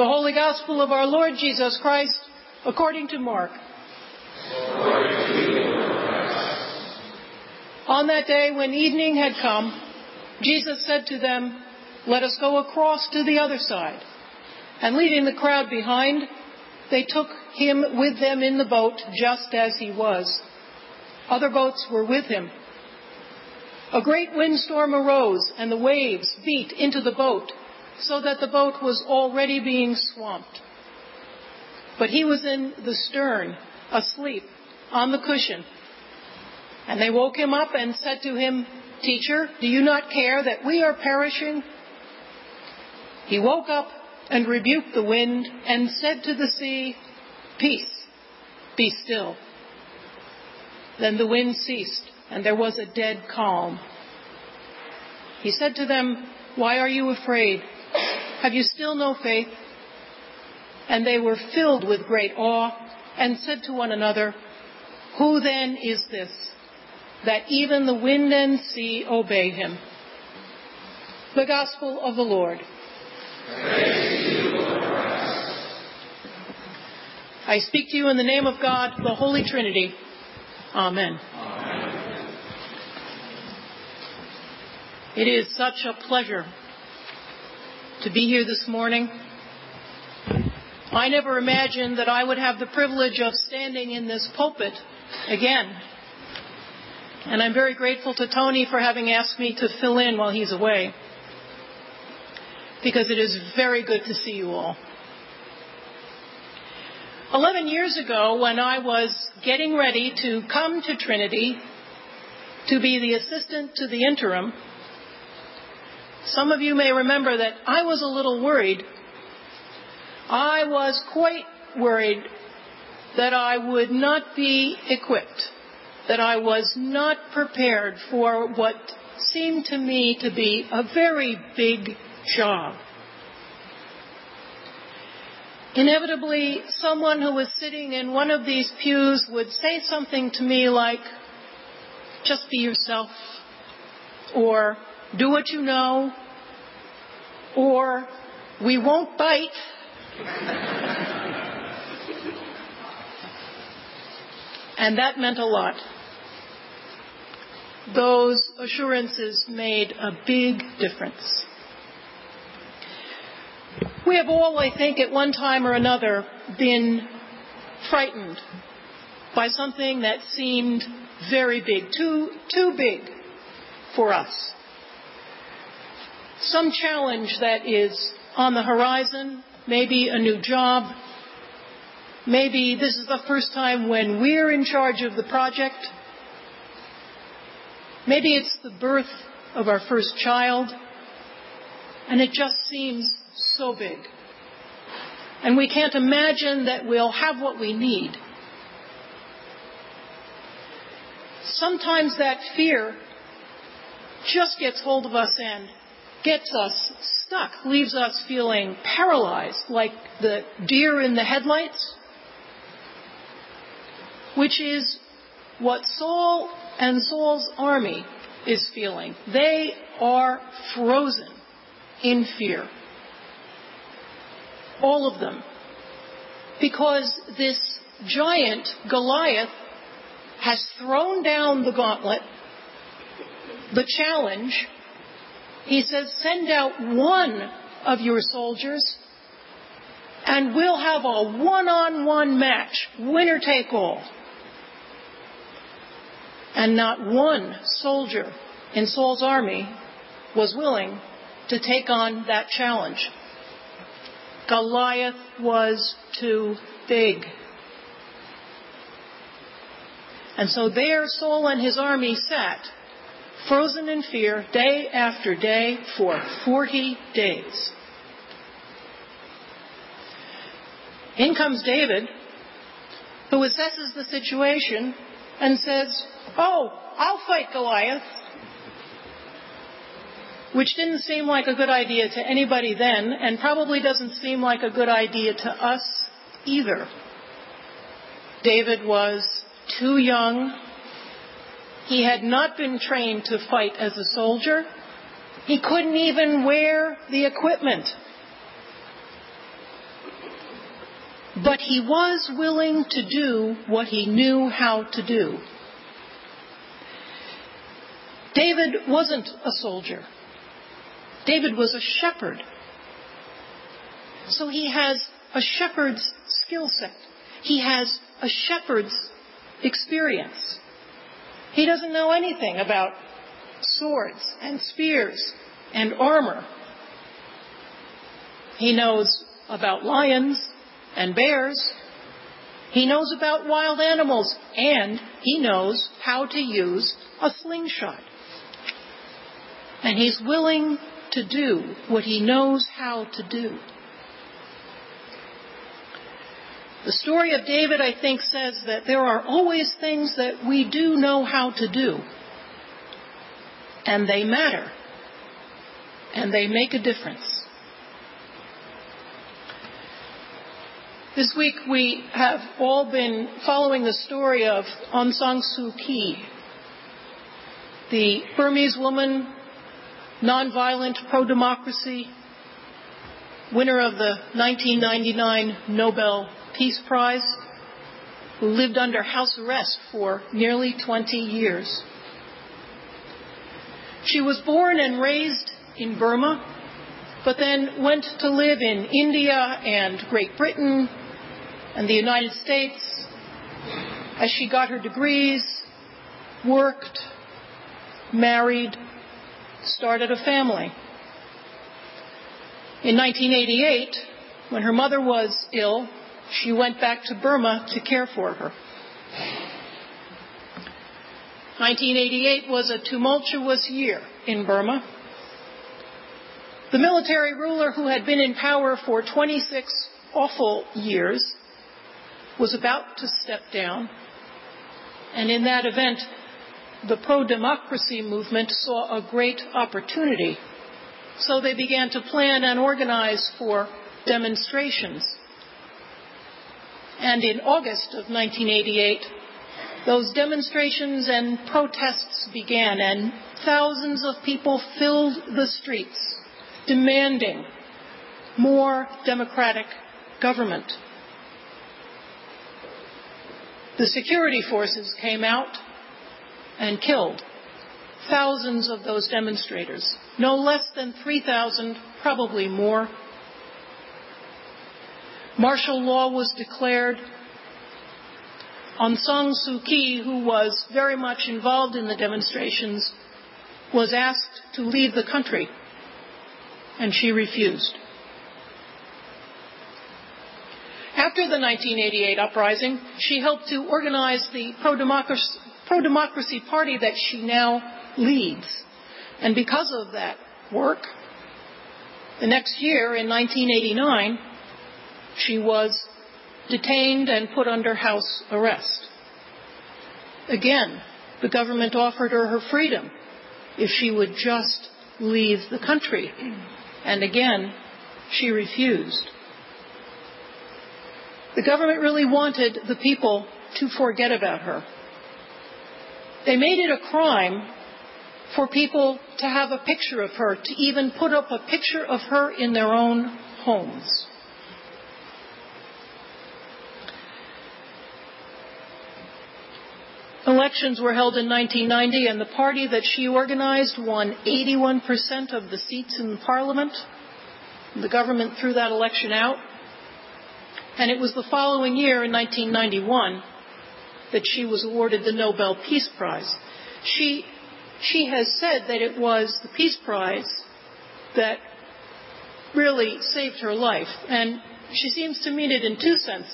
The Holy Gospel of our Lord Jesus Christ according to Mark. On that day when evening had come, Jesus said to them, Let us go across to the other side. And leaving the crowd behind, they took him with them in the boat just as he was. Other boats were with him. A great windstorm arose, and the waves beat into the boat, so that the boat was already being swamped. But he was in the stern, asleep, on the cushion. And they woke him up and said to him, Teacher, do you not care that we are perishing? He woke up and rebuked the wind and said to the sea, Peace, be still. Then the wind ceased, and there was a dead calm. He said to them, Why are you afraid? Have you still no faith? And they were filled with great awe and said to one another, Who then is this, that even the wind and sea obey him? The Gospel of the Lord. I speak to you in the name of God, the Holy Trinity. Amen. Amen. It is such a pleasure to be here this morning. I never imagined that I would have the privilege of standing in this pulpit again. And I'm very grateful to Tony for having asked me to fill in while he's away. Because it is very good to see you all. Eleven years ago, when I was getting ready to come to Trinity to be the assistant to the interim, some of you may remember that I was a little worried. I was quite worried that I would not be equipped, that I was not prepared for what seemed to me to be a very big job. Inevitably, someone who was sitting in one of these pews would say something to me like, just be yourself, or do what you know, or we won't bite. and that meant a lot. Those assurances made a big difference. We have all, I think, at one time or another been frightened by something that seemed very big, too, too big for us. Some challenge that is on the horizon, maybe a new job, maybe this is the first time when we're in charge of the project, maybe it's the birth of our first child, and it just seems so big. And we can't imagine that we'll have what we need. Sometimes that fear just gets hold of us and gets us stuck, leaves us feeling paralyzed, like the deer in the headlights, which is what Saul and Saul's army is feeling. They are frozen in fear all of them. Because this giant, Goliath, has thrown down the gauntlet, the challenge. He says, send out one of your soldiers and we'll have a one-on-one match, winner take all. And not one soldier in Saul's army was willing to take on that challenge. Goliath was too big. And so there Saul and his army sat, frozen in fear, day after day for 40 days. In comes David, who assesses the situation and says, Oh, I'll fight Goliath which didn't seem like a good idea to anybody then, and probably doesn't seem like a good idea to us either. David was too young. He had not been trained to fight as a soldier. He couldn't even wear the equipment. but he was willing to do what he knew how to do. David wasn't a soldier. David was a shepherd. So he has a shepherd's skill set. He has a shepherd's experience. He doesn't know anything about swords and spears and armor. He knows about lions and bears. He knows about wild animals and he knows how to use a slingshot. And he's willing to do what he knows how to do. The story of David, I think, says that there are always things that we do know how to do. And they matter. And they make a difference. This week we have all been following the story of Aung San Suu Kyi, the Burmese woman, nonviolent pro-democracy, winner of the 1999 Nobel Peace Prize, who lived under house arrest for nearly 20 years. She was born and raised in Burma, but then went to live in India and Great Britain and the United States as she got her degrees, worked, married, started a family. In 1988, when her mother was ill, she went back to Burma to care for her. 1988 was a tumultuous year in Burma. The military ruler who had been in power for 26 awful years was about to step down. And in that event, the pro-democracy movement saw a great opportunity. So they began to plan and organize for demonstrations and in August of 1988, those demonstrations and protests began, and thousands of people filled the streets demanding more democratic government. The security forces came out and killed thousands of those demonstrators, no less than 3,000, probably more. Martial law was declared. Aung San Suu Kyi, who was very much involved in the demonstrations, was asked to leave the country, and she refused. After the 1988 uprising, she helped to organize the pro-democracy, pro-democracy party that she now leads. And because of that work, the next year, in 1989, she was detained and put under house arrest. Again, the government offered her her freedom if she would just leave the country. And again, she refused. The government really wanted the people to forget about her. They made it a crime for people to have a picture of her, to even put up a picture of her in their own homes. Elections were held in 1990, and the party that she organized won 81% of the seats in parliament. The government threw that election out. And it was the following year, in 1991, that she was awarded the Nobel Peace Prize. She, she has said that it was the Peace Prize that really saved her life. And she seems to mean it in two sense,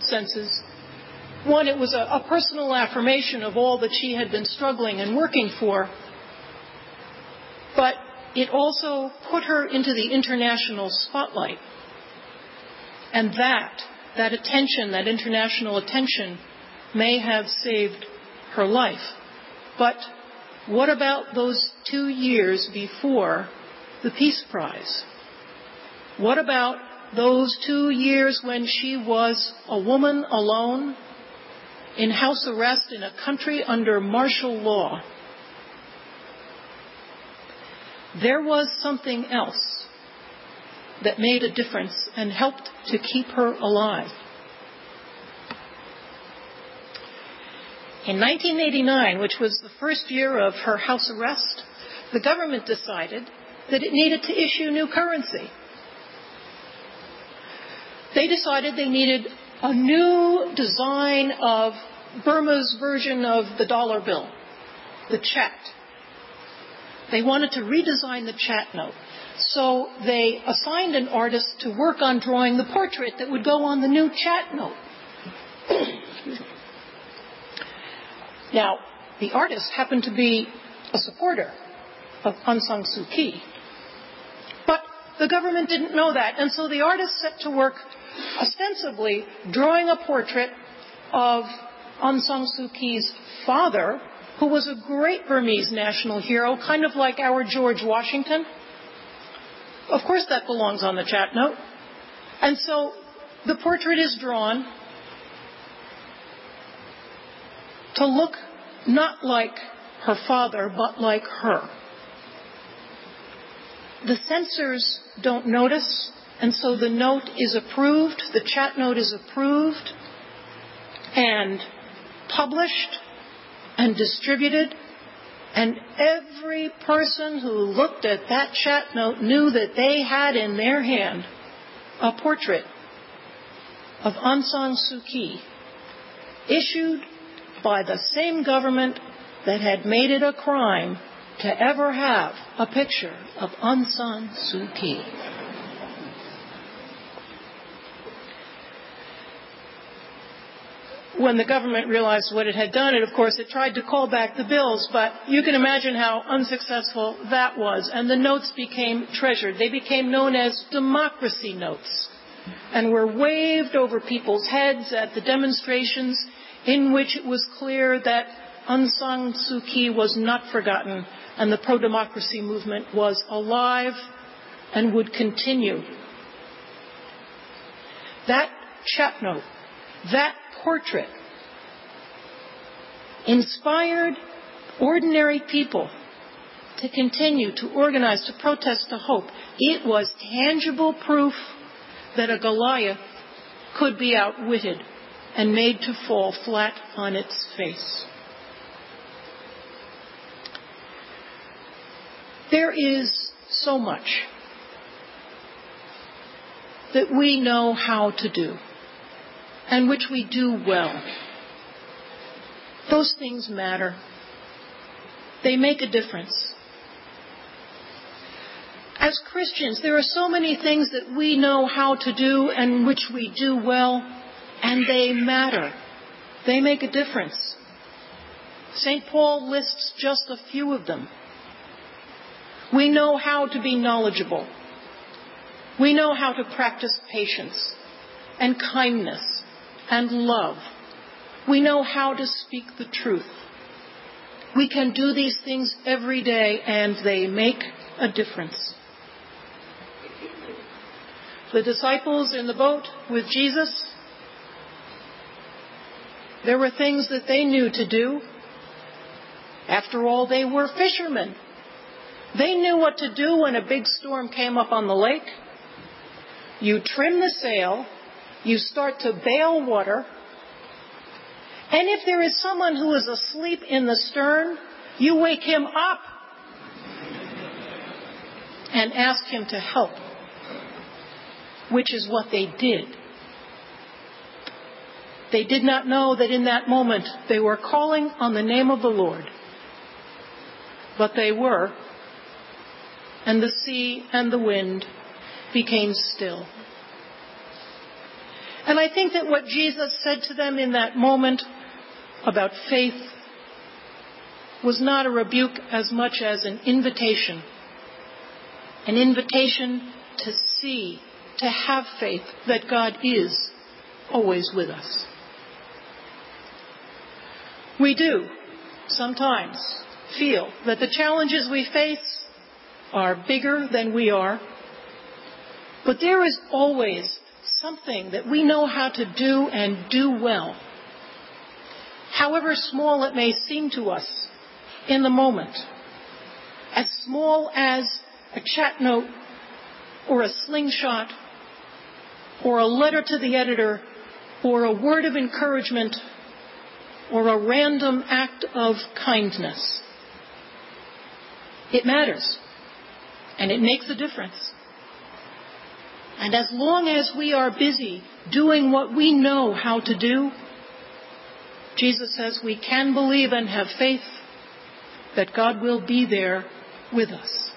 senses. One, it was a, a personal affirmation of all that she had been struggling and working for. But it also put her into the international spotlight. And that, that attention, that international attention, may have saved her life. But what about those two years before the Peace Prize? What about those two years when she was a woman alone in house arrest in a country under martial law. There was something else that made a difference and helped to keep her alive. In 1989, which was the first year of her house arrest, the government decided that it needed to issue new currency. They decided they needed a new design of Burma's version of the dollar bill, the kyat. They wanted to redesign the kyat note. So they assigned an artist to work on drawing the portrait that would go on the new kyat note. now, the artist happened to be a supporter of Aung San Suu Kyi. But the government didn't know that, and so the artist set to work ostensibly drawing a portrait of Aung San Suu Kyi's father, who was a great Burmese national hero, kind of like our George Washington. Of course, that belongs on the kyat note. And so the portrait is drawn to look not like her father, but like her. The censors don't notice, and so the note is approved, the kyat note is approved and published and distributed. And every person who looked at that kyat note knew that they had in their hand a portrait of Aung San Suu Kyi, issued by the same government that had made it a crime to ever have a picture of Aung San Suu Kyi. When the government realized what it had done, it of course it tried to call back the bills, but you can imagine how unsuccessful that was. And the notes became treasured. They became known as democracy notes and were waved over people's heads at the demonstrations in which it was clear that Aung San Suu Kyi was not forgotten and the pro democracy movement was alive and would continue. That kyat note, that portrait, inspired ordinary people to continue to organize, to protest, to hope. It was tangible proof that a Goliath could be outwitted and made to fall flat on its face. There is so much that we know how to do and which we do well. Those things matter. They make a difference. As Christians, there are so many things that we know how to do and which we do well, and they matter. They make a difference. St. Paul lists just a few of them. We know how to be knowledgeable. We know how to practice patience and kindness and love. We know how to speak the truth. We can do these things every day and they make a difference. The disciples in the boat with Jesus, there were things that they knew to do. After all, they were fishermen. They knew what to do when a big storm came up on the lake. You trim the sail, you start to bail water, and if there is someone who is asleep in the stern, you wake him up and ask him to help, which is what they did. They did not know that in that moment they were calling on the name of the Lord, but they were and the sea and the wind became still. And I think that what Jesus said to them in that moment about faith was not a rebuke as much as an invitation. An invitation to see, to have faith that God is always with us. We do sometimes feel that the challenges we face are bigger than we are. But there is always something that we know how to do and do well. However small it may seem to us in the moment, as small as a kyat note or a slingshot or a letter to the editor or a word of encouragement or a random act of kindness. It matters. And it makes a difference. And as long as we are busy doing what we know how to do, Jesus says we can believe and have faith that God will be there with us.